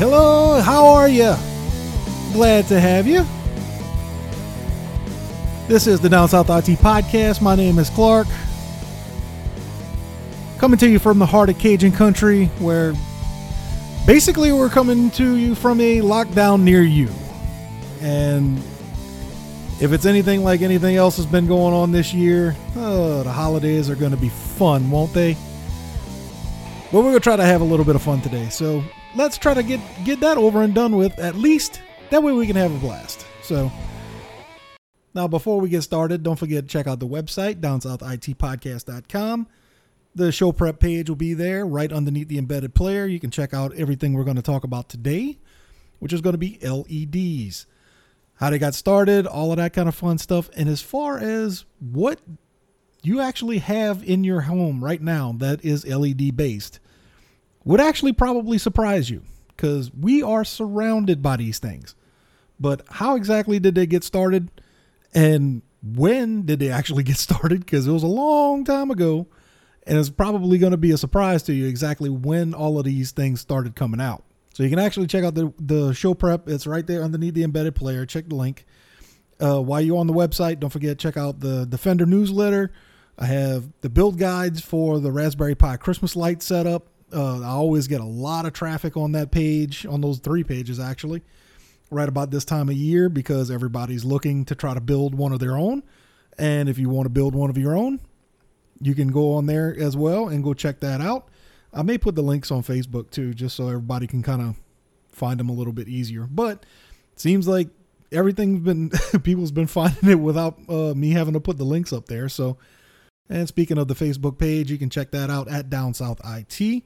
hello. How are you? Glad to have you. This is the Down South IT Podcast. My name is Clark. Coming to you from the heart of Cajun country, where basically we're coming to you from a lockdown near you. And if it's anything like anything else has been going on this year, oh, the holidays are going to be fun, won't they? But we're going to try to have a little bit of fun today. So let's try to get, get that over and done with at least. That way we can have a blast. So now, before we get started, don't forget to check out the website, downsouthitpodcast.com. The show prep page will be there right underneath the embedded player. You can check out everything we're going to talk about today, which is going to be LEDs, how they got started, all of that kind of fun stuff. And as far as what you actually have in your home right now that is LED based, would actually probably surprise you because we are surrounded by these things. But how exactly did they get started? And when did they actually get started? Because it was a long time ago and it's probably going to be a surprise to you exactly when all of these things started coming out. So you can actually check out the the show prep. It's right there underneath the embedded player. Check the link. Uh, while you're on the website, don't forget check out the Defender newsletter. I have the build guides for the Raspberry Pi Christmas light setup. Uh, I always get a lot of traffic on that page, on those three pages actually, right about this time of year because everybody's looking to try to build one of their own. And if you want to build one of your own, you can go on there as well and go check that out. I may put the links on Facebook too, just so everybody can kind of find them a little bit easier. But seems like everything's been people's been finding it without uh, me having to put the links up there. So, and speaking of the Facebook page, you can check that out at Down South IT.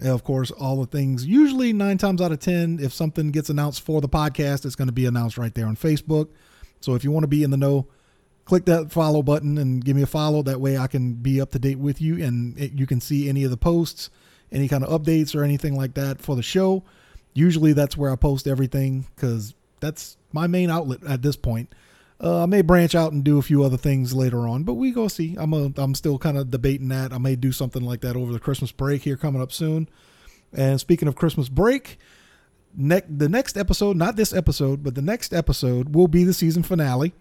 Of course, all the things usually nine times out of ten, if something gets announced for the podcast, it's going to be announced right there on Facebook. So if you want to be in the know click that follow button and give me a follow. That way I can be up to date with you and it, you can see any of the posts, any kind of updates or anything like that for the show. Usually that's where I post everything because that's my main outlet at this point. Uh, I may branch out and do a few other things later on, but we go see. I'm a, I'm still kind of debating that. I may do something like that over the Christmas break here coming up soon. And speaking of Christmas break, ne- the next episode, not this episode, but the next episode will be the season finale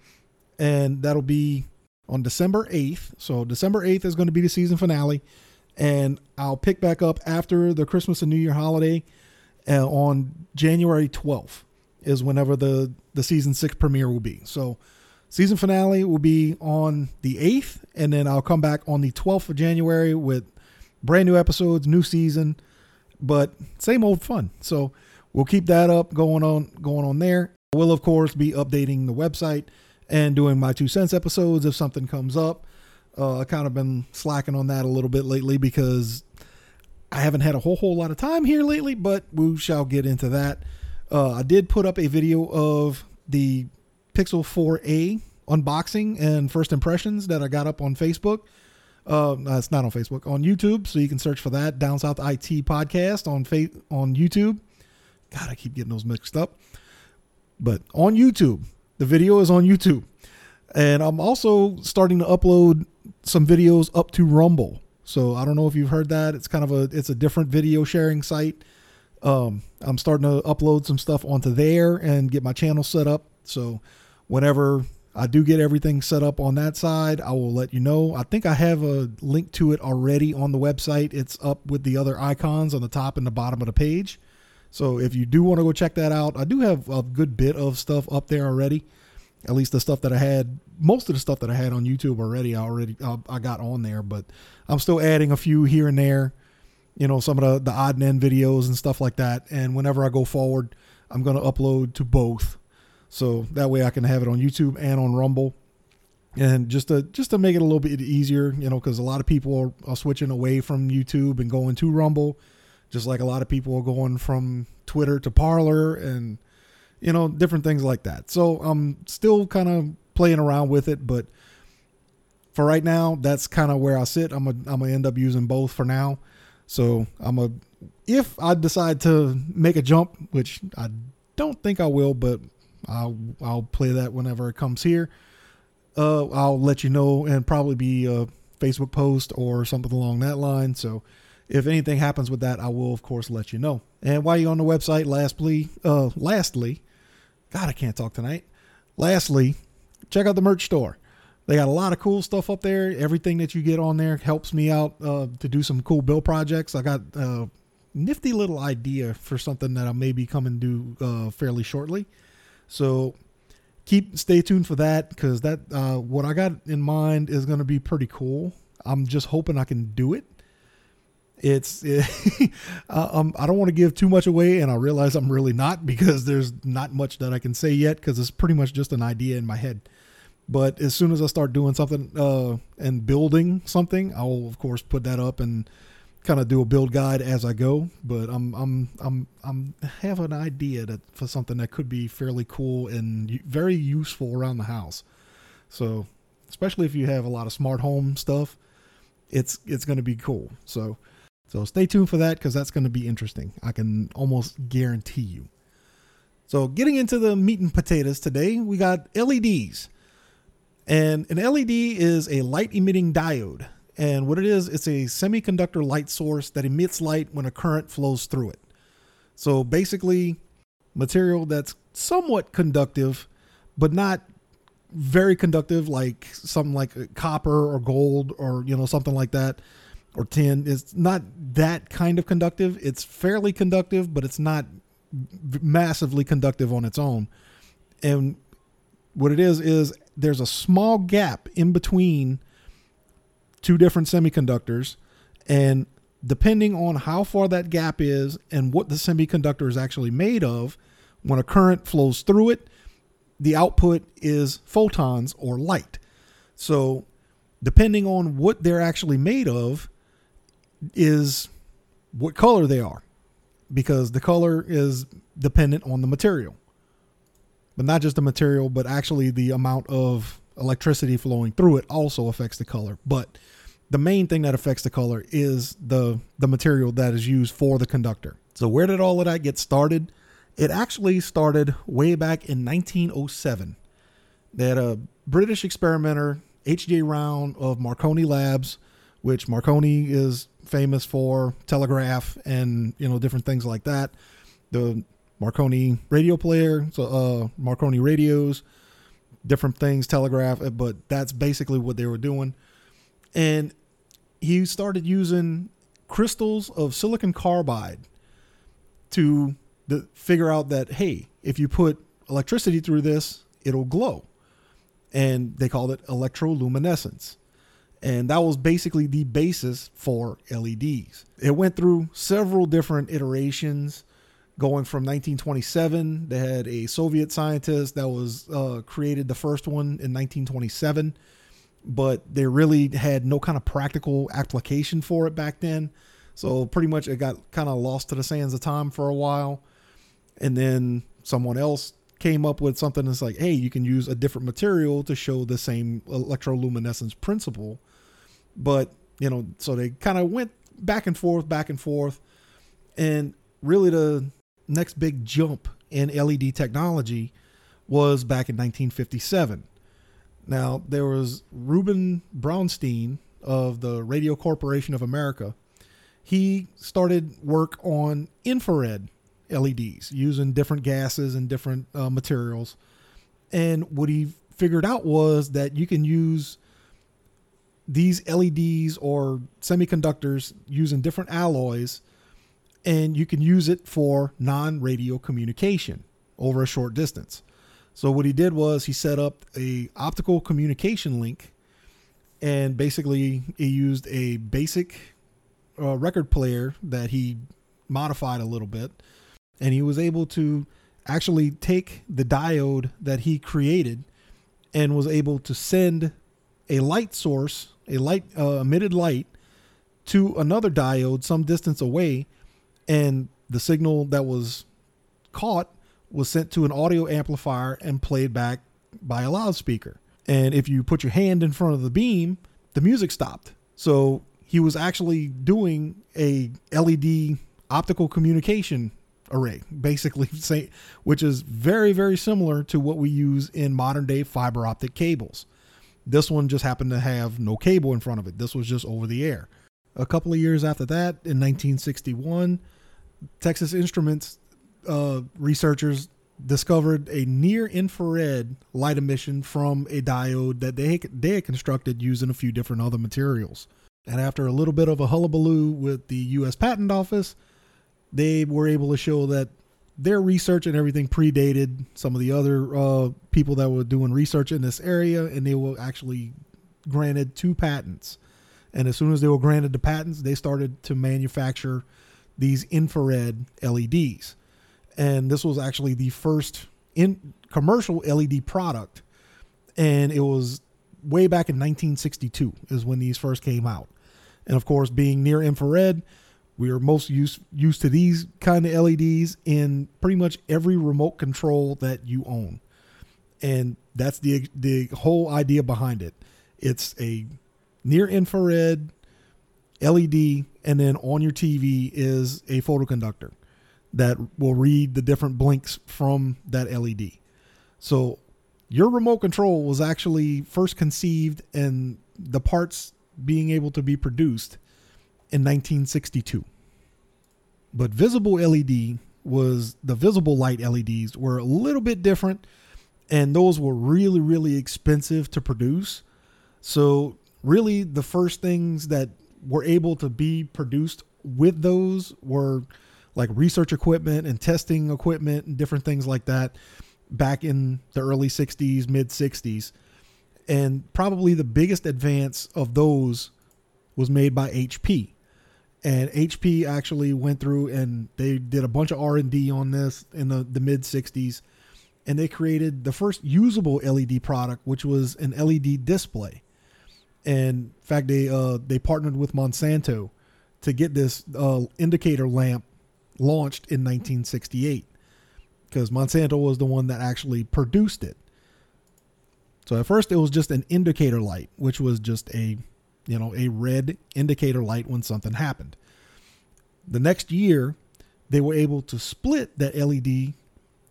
and that'll be on December 8th. So December 8th is going to be the season finale, and I'll pick back up after the Christmas and New Year holiday uh, on January 12th is whenever the the season 6 premiere will be. So season finale will be on the 8th and then I'll come back on the 12th of January with brand new episodes, new season, but same old fun. So we'll keep that up going on going on there. We'll of course be updating the website and doing my two cents episodes if something comes up. Uh, I kind of been slacking on that a little bit lately because I haven't had a whole whole lot of time here lately, but we shall get into that. Uh, I did put up a video of the Pixel 4a unboxing and first impressions that I got up on Facebook. Uh, it's not on Facebook, on YouTube, so you can search for that Down South IT podcast on fa- on YouTube. God, I keep getting those mixed up. But on YouTube, the video is on YouTube. And I'm also starting to upload some videos up to Rumble. So I don't know if you've heard that. It's kind of a it's a different video sharing site. Um, I'm starting to upload some stuff onto there and get my channel set up. So whenever I do get everything set up on that side, I will let you know. I think I have a link to it already on the website. It's up with the other icons on the top and the bottom of the page. So if you do want to go check that out, I do have a good bit of stuff up there already. At least the stuff that I had, most of the stuff that I had on YouTube already, I already uh, I got on there. But I'm still adding a few here and there. You know, some of the the odd and end videos and stuff like that. And whenever I go forward, I'm going to upload to both, so that way I can have it on YouTube and on Rumble and just to just to make it a little bit easier, you know, because a lot of people are, are, switching away from YouTube and going to Rumble, just like a lot of people are going from Twitter to Parler and you know different things like that. So I'm still kind of playing around with it, but for right now, that's kind of where I sit. I'm a, I'm gonna end up using both for now. So I'm a if I decide to make a jump, which I don't think I will, but I'll I'll play that whenever it comes here. Uh, I'll let you know and probably be a Facebook post or something along that line. So if anything happens with that, I will of course let you know. And while you're on the website, lastly, uh, lastly, God, I can't talk tonight. Lastly, check out the merch store. They got a lot of cool stuff up there. Everything that you get on there helps me out uh, to do some cool build projects. I got a nifty little idea for something that I may be coming to uh, fairly shortly. So keep stay tuned for that because that uh, what I got in mind is going to be pretty cool. I'm just hoping I can do it. It's it, um, I don't want to give too much away, and I realize I'm really not because there's not much that I can say yet because it's pretty much just an idea in my head. But as soon as I start doing something uh, and building something, I'll of course put that up and kind of do a build guide as I go. But I'm I'm I'm I'm have an idea that for something that could be fairly cool and very useful around the house. So especially if you have a lot of smart home stuff, it's it's going to be cool. So so stay tuned for that because that's going to be interesting. I can almost guarantee you. So getting into the meat and potatoes today, we got LEDs. And an LED is a light emitting diode. And what it is, it's a semiconductor light source that emits light when a current flows through it. So basically, material that's somewhat conductive, but not very conductive, like something like copper or gold or you know something like that, or tin. It's not that kind of conductive. It's fairly conductive, but it's not massively conductive on its own. And what it is is there's a small gap in between two different semiconductors and depending on how far that gap is and what the semiconductor is actually made of when a current flows through it the output is photons or light. So depending on what they're actually made of is what color they are because the color is dependent on the material but not just the material, but actually the amount of electricity flowing through it also affects the color. But the main thing that affects the color is the the material that is used for the conductor. So where did all of that get started? It actually started way back in 1907. They had a British experimenter, H.J. Round of Marconi Labs, which Marconi is famous for telegraph and you know different things like that. The Marconi radio player, so uh, Marconi radios, different things, telegraph, uh, but that's basically what they were doing. And he started using crystals of silicon carbide to the, figure out that hey, if you put electricity through this, it'll glow. And they called it electroluminescence. And that was basically the basis for LEDs. It went through several different iterations going from 1927. They had a Soviet scientist that was uh, created the first one in 1927, but they really had no kind of practical application for it back then. So pretty much it got kind of lost to the sands of time for a while. And then someone else came up with something that's like, hey, you can use a different material to show the same electroluminescence principle. But, you know, so they kind of went back and forth, back and forth. And really the next big jump in LED technology was back in 1957. Now, there was Rubin Braunstein of the Radio Corporation of America. He started work on infrared LEDs using different gases and different uh, materials. And what he figured out was that you can use these LEDs or semiconductors using different alloys and you can use it for non-radio communication over a short distance. So what he did was he set up a optical communication link and basically he used a basic uh, record player that he modified a little bit and he was able to actually take the diode that he created and was able to send a light source, a light uh, emitted light to another diode some distance away and the signal that was caught was sent to an audio amplifier and played back by a loudspeaker. And if you put your hand in front of the beam, the music stopped. So he was actually doing a LED optical communication array, basically, which is very, very similar to what we use in modern day fiber optic cables. This one just happened to have no cable in front of it. This was just over the air. A couple of years after that, in 1961, Texas Instruments uh, researchers discovered a near infrared light emission from a diode that they, they had constructed using a few different other materials. And after a little bit of a hullabaloo with the U.S. Patent Office, they were able to show that their research and everything predated some of the other uh, people that were doing research in this area, and they were actually granted two patents. And as soon as they were granted the patents, they started to manufacture these infrared LEDs. And this was actually the first in commercial LED product. And it was way back in 1962 is when these first came out. And of course, being near infrared, we are most used used to these kind of LEDs in pretty much every remote control that you own. And that's the the whole idea behind it. It's a near infrared LED and then on your TV is a photoconductor that will read the different blinks from that LED. So your remote control was actually first conceived and the parts being able to be produced in 1962. But visible LED was the visible light LEDs were a little bit different and those were really really expensive to produce. So really the first things that were able to be produced with those were like research equipment and testing equipment and different things like that back in the early 60s, mid 60s. And probably the biggest advance of those was made by HP. And HP actually went through and they did a bunch of R&D on this in the, the mid 60s and they created the first usable LED product which was an LED display. And in fact they uh, they partnered with Monsanto to get this uh, indicator lamp launched in 1968 because Monsanto was the one that actually produced it. So at first it was just an indicator light, which was just a, you know, a red indicator light when something happened. The next year, they were able to split that LED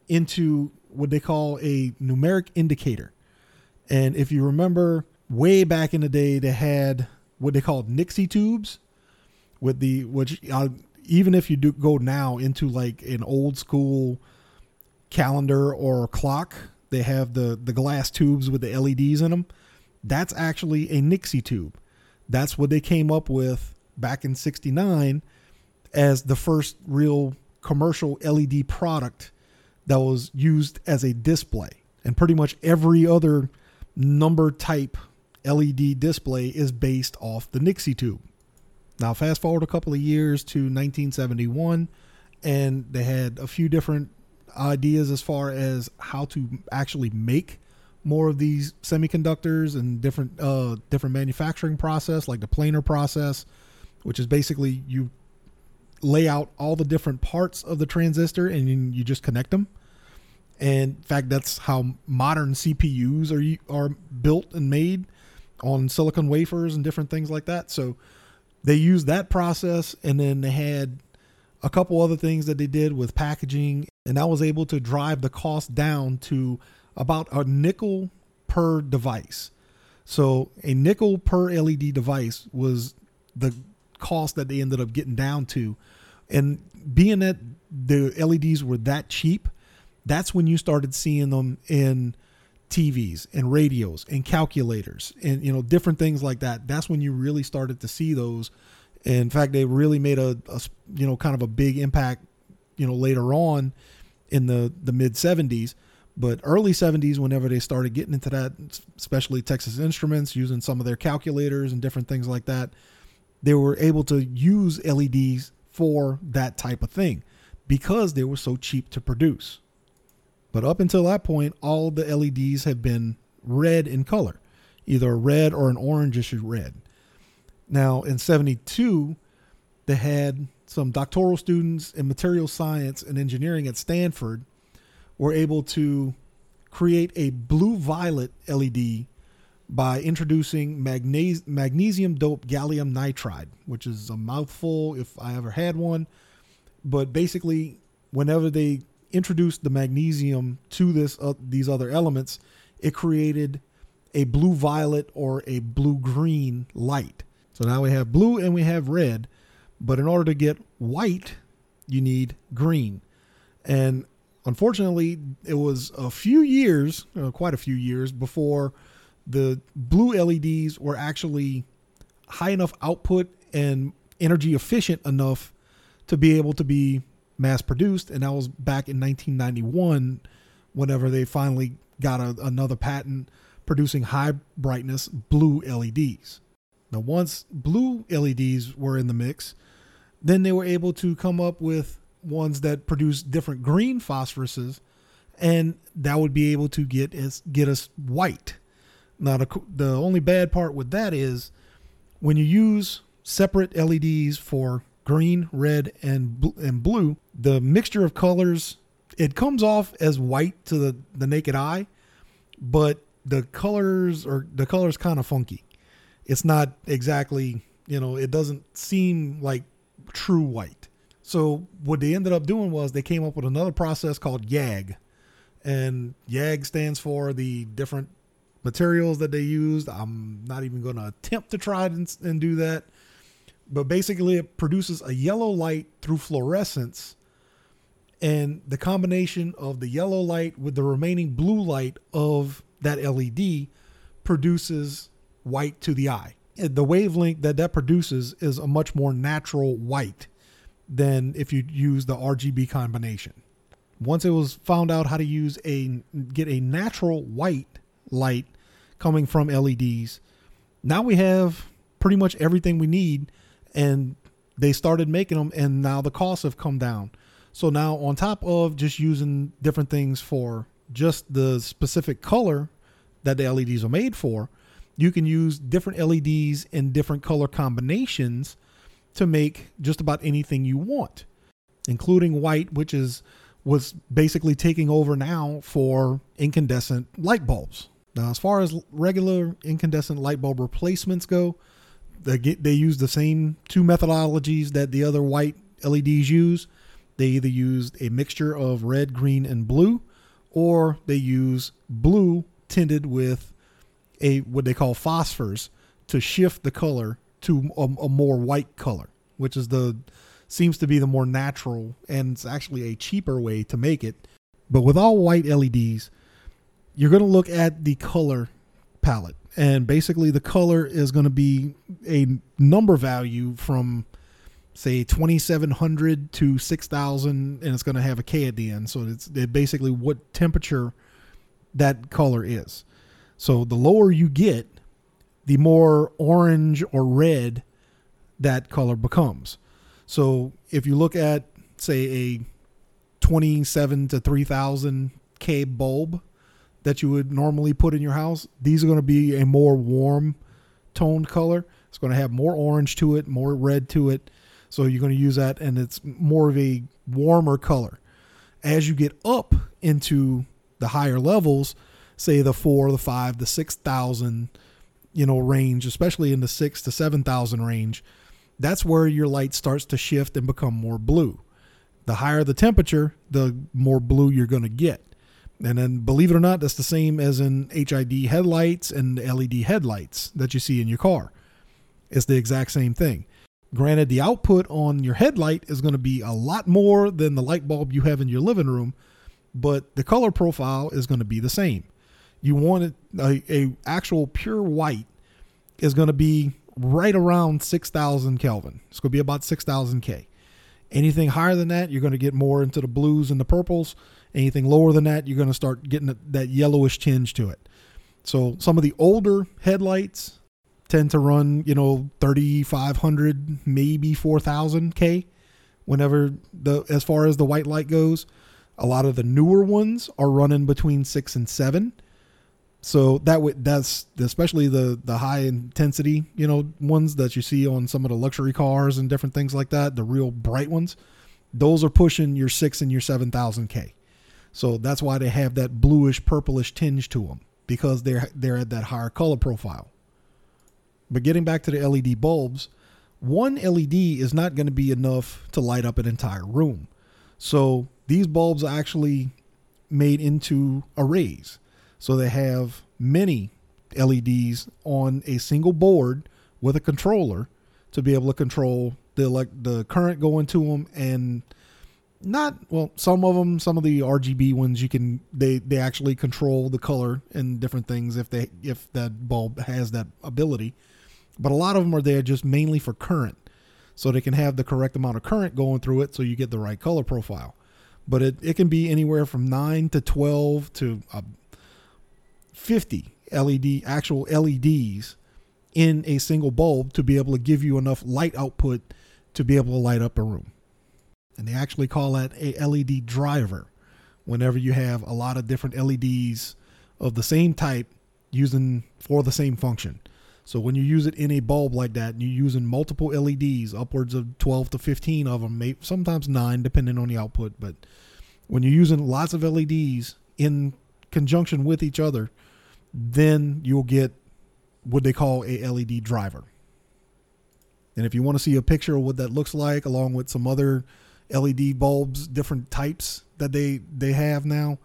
into what they call a numeric indicator. And if you remember way back in the day, they had what they called Nixie tubes with the, which uh, even if you do go now into like an old school calendar or clock, they have the the glass tubes with the LEDs in them. That's actually a Nixie tube. That's what they came up with back in 69 as the first real commercial LED product that was used as a display. And pretty much every other number type LED display is based off the Nixie tube. Now, fast forward a couple of years to 1971, and they had a few different ideas as far as how to actually make more of these semiconductors and different uh, different manufacturing process, like the planar process, which is basically you lay out all the different parts of the transistor and you just connect them. And in fact, that's how modern CPUs are are built and made on silicon wafers and different things like that. So they used that process, and then they had a couple other things that they did with packaging and I was able to drive the cost down to about a nickel per device. So a nickel per LED device was the cost that they ended up getting down to. And being that the LEDs were that cheap, that's when you started seeing them in TVs and radios and calculators and you know different things like that. That's when you really started to see those. In fact, they really made a, a you know kind of a big impact you know later on in the the mid 70s but early 70s whenever they started getting into that especially texas instruments using some of their calculators and different things like that they were able to use leds for that type of thing because they were so cheap to produce but up until that point all the leds have been red in color either a red or an orangish red now in 72 they had some doctoral students in material science and engineering at Stanford were able to create a blue violet LED by introducing magne- magnesium doped gallium nitride, which is a mouthful if I ever had one. But basically, whenever they introduced the magnesium to this uh, these other elements, it created a blue violet or a blue green light. So now we have blue and we have red, but in order to get white, you need green. And unfortunately, it was a few years, uh, quite a few years, before the blue LEDs were actually high enough output and energy efficient enough to be able to be mass produced. And that was back in 1991, whenever they finally got a, another patent producing high brightness blue LEDs. Now, once blue LEDs were in the mix, then they were able to come up with ones that produce different green phosphoruses, and that would be able to get us get us white. Now, the, the only bad part with that is when you use separate LEDs for green, red, and bl- and blue, the mixture of colors it comes off as white to the, the naked eye, but the colors are the colors kind of funky. It's not exactly, you know, it doesn't seem like true white. So what they ended up doing was they came up with another process called YAG. And YAG stands for the different materials that they used. I'm not even going to attempt to try and, and do that. But basically, it produces a yellow light through fluorescence. And the combination of the yellow light with the remaining blue light of that LED produces white to the eye. The wavelength that that produces is a much more natural white than if you use the RGB combination. Once it was found out how to use a get a natural white light coming from LEDs, now we have pretty much everything we need and they started making them and now the costs have come down. So now on top of just using different things for just the specific color that the LEDs are made for, you can use different LEDs in different color combinations to make just about anything you want, including white, which is was basically taking over now for incandescent light bulbs. Now, as far as regular incandescent light bulb replacements go, they get they use the same two methodologies that the other white LEDs use. They either use a mixture of red, green, and blue, or they use blue tinted with a what they call phosphors to shift the color to a, a more white color, which is the seems to be the more natural and it's actually a cheaper way to make it. But with all white LEDs, you're going to look at the color palette. And basically, the color is going to be a number value from, say, 2700 to 6000, and it's going to have a K at the end. So it's it basically what temperature that color is. So the lower you get, the more orange or red that color becomes. So if you look at, say, a 27 to 3000 K bulb that you would normally put in your house, these are going to be a more warm toned color. It's going to have more orange to it, more red to it. So you're going to use that, and it's more of a warmer color. As you get up into the higher levels, say the four, the five, the six thousand you know range, especially in the six to seven thousand range, that's where your light starts to shift and become more blue. The higher the temperature, the more blue you're going to get. And then, believe it or not, that's the same as in HID headlights and LED headlights that you see in your car. It's the exact same thing. Granted, the output on your headlight is going to be a lot more than the light bulb you have in your living room, but the color profile is going to be the same you want a, a actual pure white is going to be right around 6000 Kelvin. It's going to be about 6000 K. Anything higher than that, you're going to get more into the blues and the purples. Anything lower than that, you're going to start getting that yellowish tinge to it. So some of the older headlights tend to run, you know, 3500, maybe 4000 K whenever the as far as the white light goes. A lot of the newer ones are running between 6 and 7 so that would that's especially the the high intensity, you know, ones that you see on some of the luxury cars and different things like that, the real bright ones. Those are pushing your 6 and your 7000K. So that's why they have that bluish purplish tinge to them because they're they're at that higher color profile. But getting back to the LED bulbs, one LED is not going to be enough to light up an entire room. So these bulbs are actually made into arrays. So they have many LEDs on a single board with a controller to be able to control the like the current going to them and not well some of them some of the rgb ones you can they they actually control the color and different things if they if that bulb has that ability. But a lot of them are there just mainly for current. So they can have the correct amount of current going through it so you get the right color profile. But it, it can be anywhere from 9 to 12 to uh, 50 led actual leds in a single bulb to be able to give you enough light output to be able to light up a room and they actually call that a LED driver whenever you have a lot of different LEDs of the same type using for the same function. So when you use it in a bulb like that, and you're using multiple LEDs, upwards of 12 to 15 of them, sometimes nine, depending on the output. But when you're using lots of LEDs in conjunction with each other, then you'll get what they call a LED driver. And if you want to see a picture of what that looks like, along with some other LED bulbs, different types that they they have now.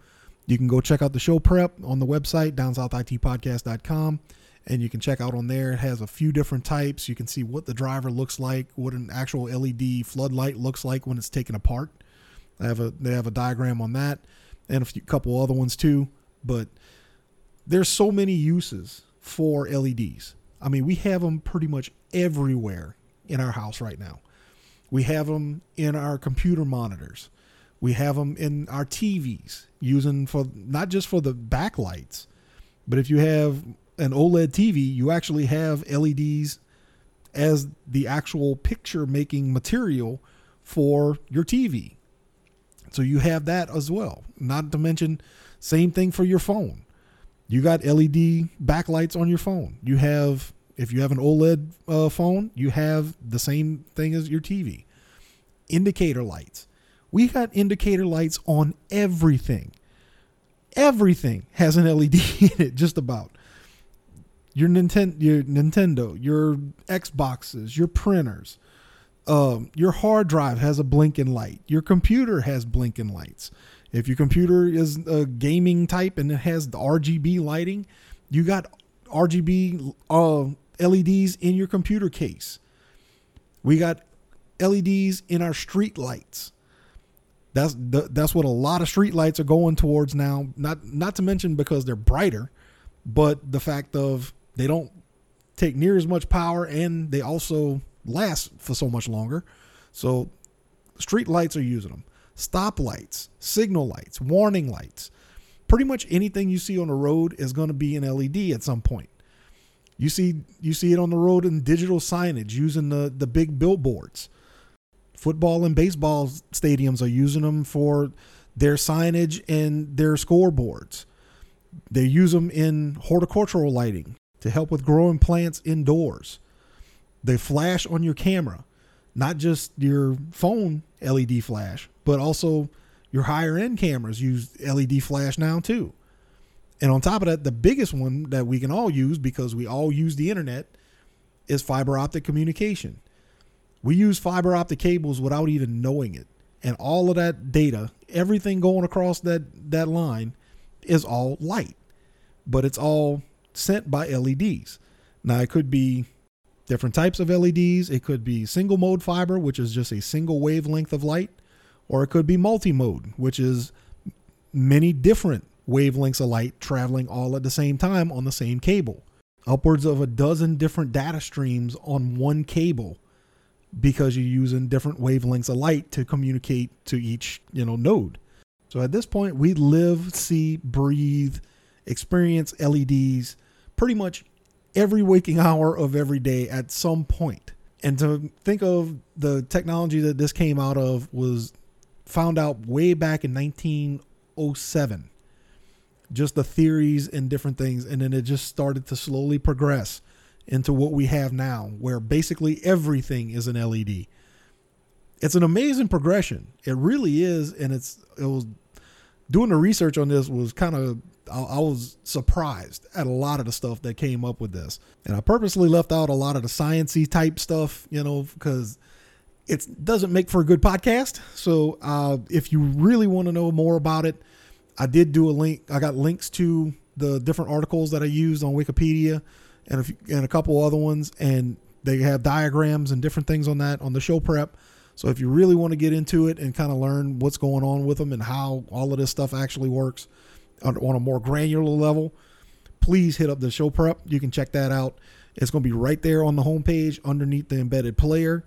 You can go check out the show prep on the website downsouthitpodcast.com and you can check out on there. It has a few different types. You can see what the driver looks like, what an actual LED floodlight looks like when it's taken apart. They have a they have a diagram on that and a few, couple other ones too. But there's so many uses for LEDs. I mean, we have them pretty much everywhere in our house right now. We have them in our computer monitors. We have them in our TVs, using for not just for the backlights, but if you have an OLED TV, you actually have LEDs as the actual picture making material for your TV. So you have that as well. Not to mention, same thing for your phone. You got LED backlights on your phone. You have if you have an OLED uh, phone, you have the same thing as your TV. Indicator lights. We got indicator lights on everything. Everything has an LED in it, just about. Your Nintendo, your Nintendo, your Xboxes, your printers, um, your hard drive has a blinking light. Your computer has blinking lights. If your computer is a gaming type and it has the RGB lighting, you got RGB uh, LEDs in your computer case. We got LEDs in our street lights. That's the, that's what a lot of street lights are going towards now. Not not to mention because they're brighter, but the fact of they don't take near as much power and they also last for so much longer. So street lights are using them. Stop lights, signal lights, warning lights. Pretty much anything you see on the road is going to be an LED at some point. You see you see it on the road in digital signage using the the big billboards. Football and baseball stadiums are using them for their signage and their scoreboards. They use them in horticultural lighting to help with growing plants indoors. They flash on your camera, not just your phone LED flash, but also your higher end cameras use LED flash now too. And on top of that, the biggest one that we can all use because we all use the internet is fiber optic communication. We use fiber optic cables without even knowing it. And all of that data, everything going across that, that line is all light, but it's all sent by LEDs. Now, it could be different types of LEDs. It could be single mode fiber, which is just a single wavelength of light, or it could be multi mode, which is many different wavelengths of light traveling all at the same time on the same cable. Upwards of a dozen different data streams on one cable because you're using different wavelengths of light to communicate to each, you know, node. So at this point, we live, see, breathe, experience LEDs pretty much every waking hour of every day at some point. And to think of the technology that this came out of was found out way back in 1907 just the theories and different things. And then it just started to slowly progress into what we have now, where basically everything is an LED. It's an amazing progression. It really is. And it's, it was doing the research on this was kind of, I, I was surprised at a lot of the stuff that came up with this. And I purposely left out a lot of the sciency type stuff, you know, because it doesn't make for a good podcast. So uh, if you really want to know more about it, I did do a link. I got links to the different articles that I used on Wikipedia and a, few, and a couple other ones. And they have diagrams and different things on that on the show prep. So if you really want to get into it and kind of learn what's going on with them and how all of this stuff actually works on, on a more granular level, please hit up the show prep. You can check that out. It's going to be right there on the homepage underneath the embedded player.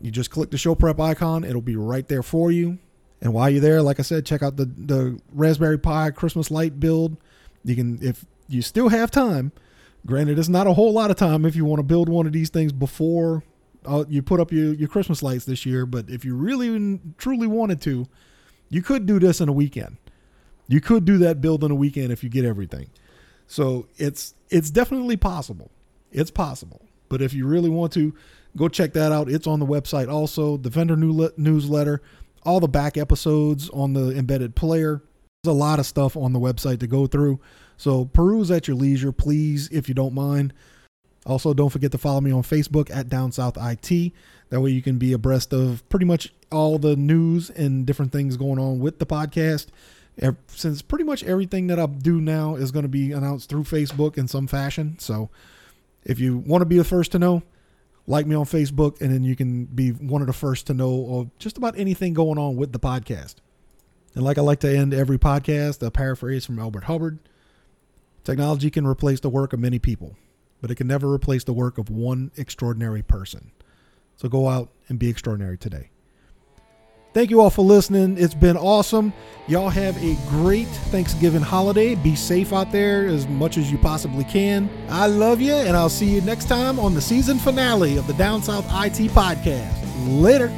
You just click the show prep icon, it'll be right there for you. And while you're there, like I said, check out the the Raspberry Pi Christmas light build. You can if you still have time. Granted, it's not a whole lot of time if you want to build one of these things before uh, you put up your, your Christmas lights this year. But if you really truly wanted to, you could do this in a weekend. You could do that build in a weekend if you get everything. So it's it's definitely possible. It's possible. But if you really want to, go check that out. It's on the website also. The vendor new newsletter, all the back episodes on the embedded player. There's a lot of stuff on the website to go through. So peruse at your leisure, please, if you don't mind. Also, don't forget to follow me on Facebook at Down South IT. That way you can be abreast of pretty much all the news and different things going on with the podcast since pretty much everything that I do now is going to be announced through Facebook in some fashion. So if you want to be the first to know, like me on Facebook, and then you can be one of the first to know of just about anything going on with the podcast. And like I like to end every podcast, a paraphrase from Elbert Hubbard Technology can replace the work of many people, but it can never replace the work of one extraordinary person. So go out and be extraordinary today. Thank you all for listening. It's been awesome. Y'all have a great Thanksgiving holiday. Be safe out there as much as you possibly can. I love you, and I'll see you next time on the season finale of the Down South IT Podcast. Later.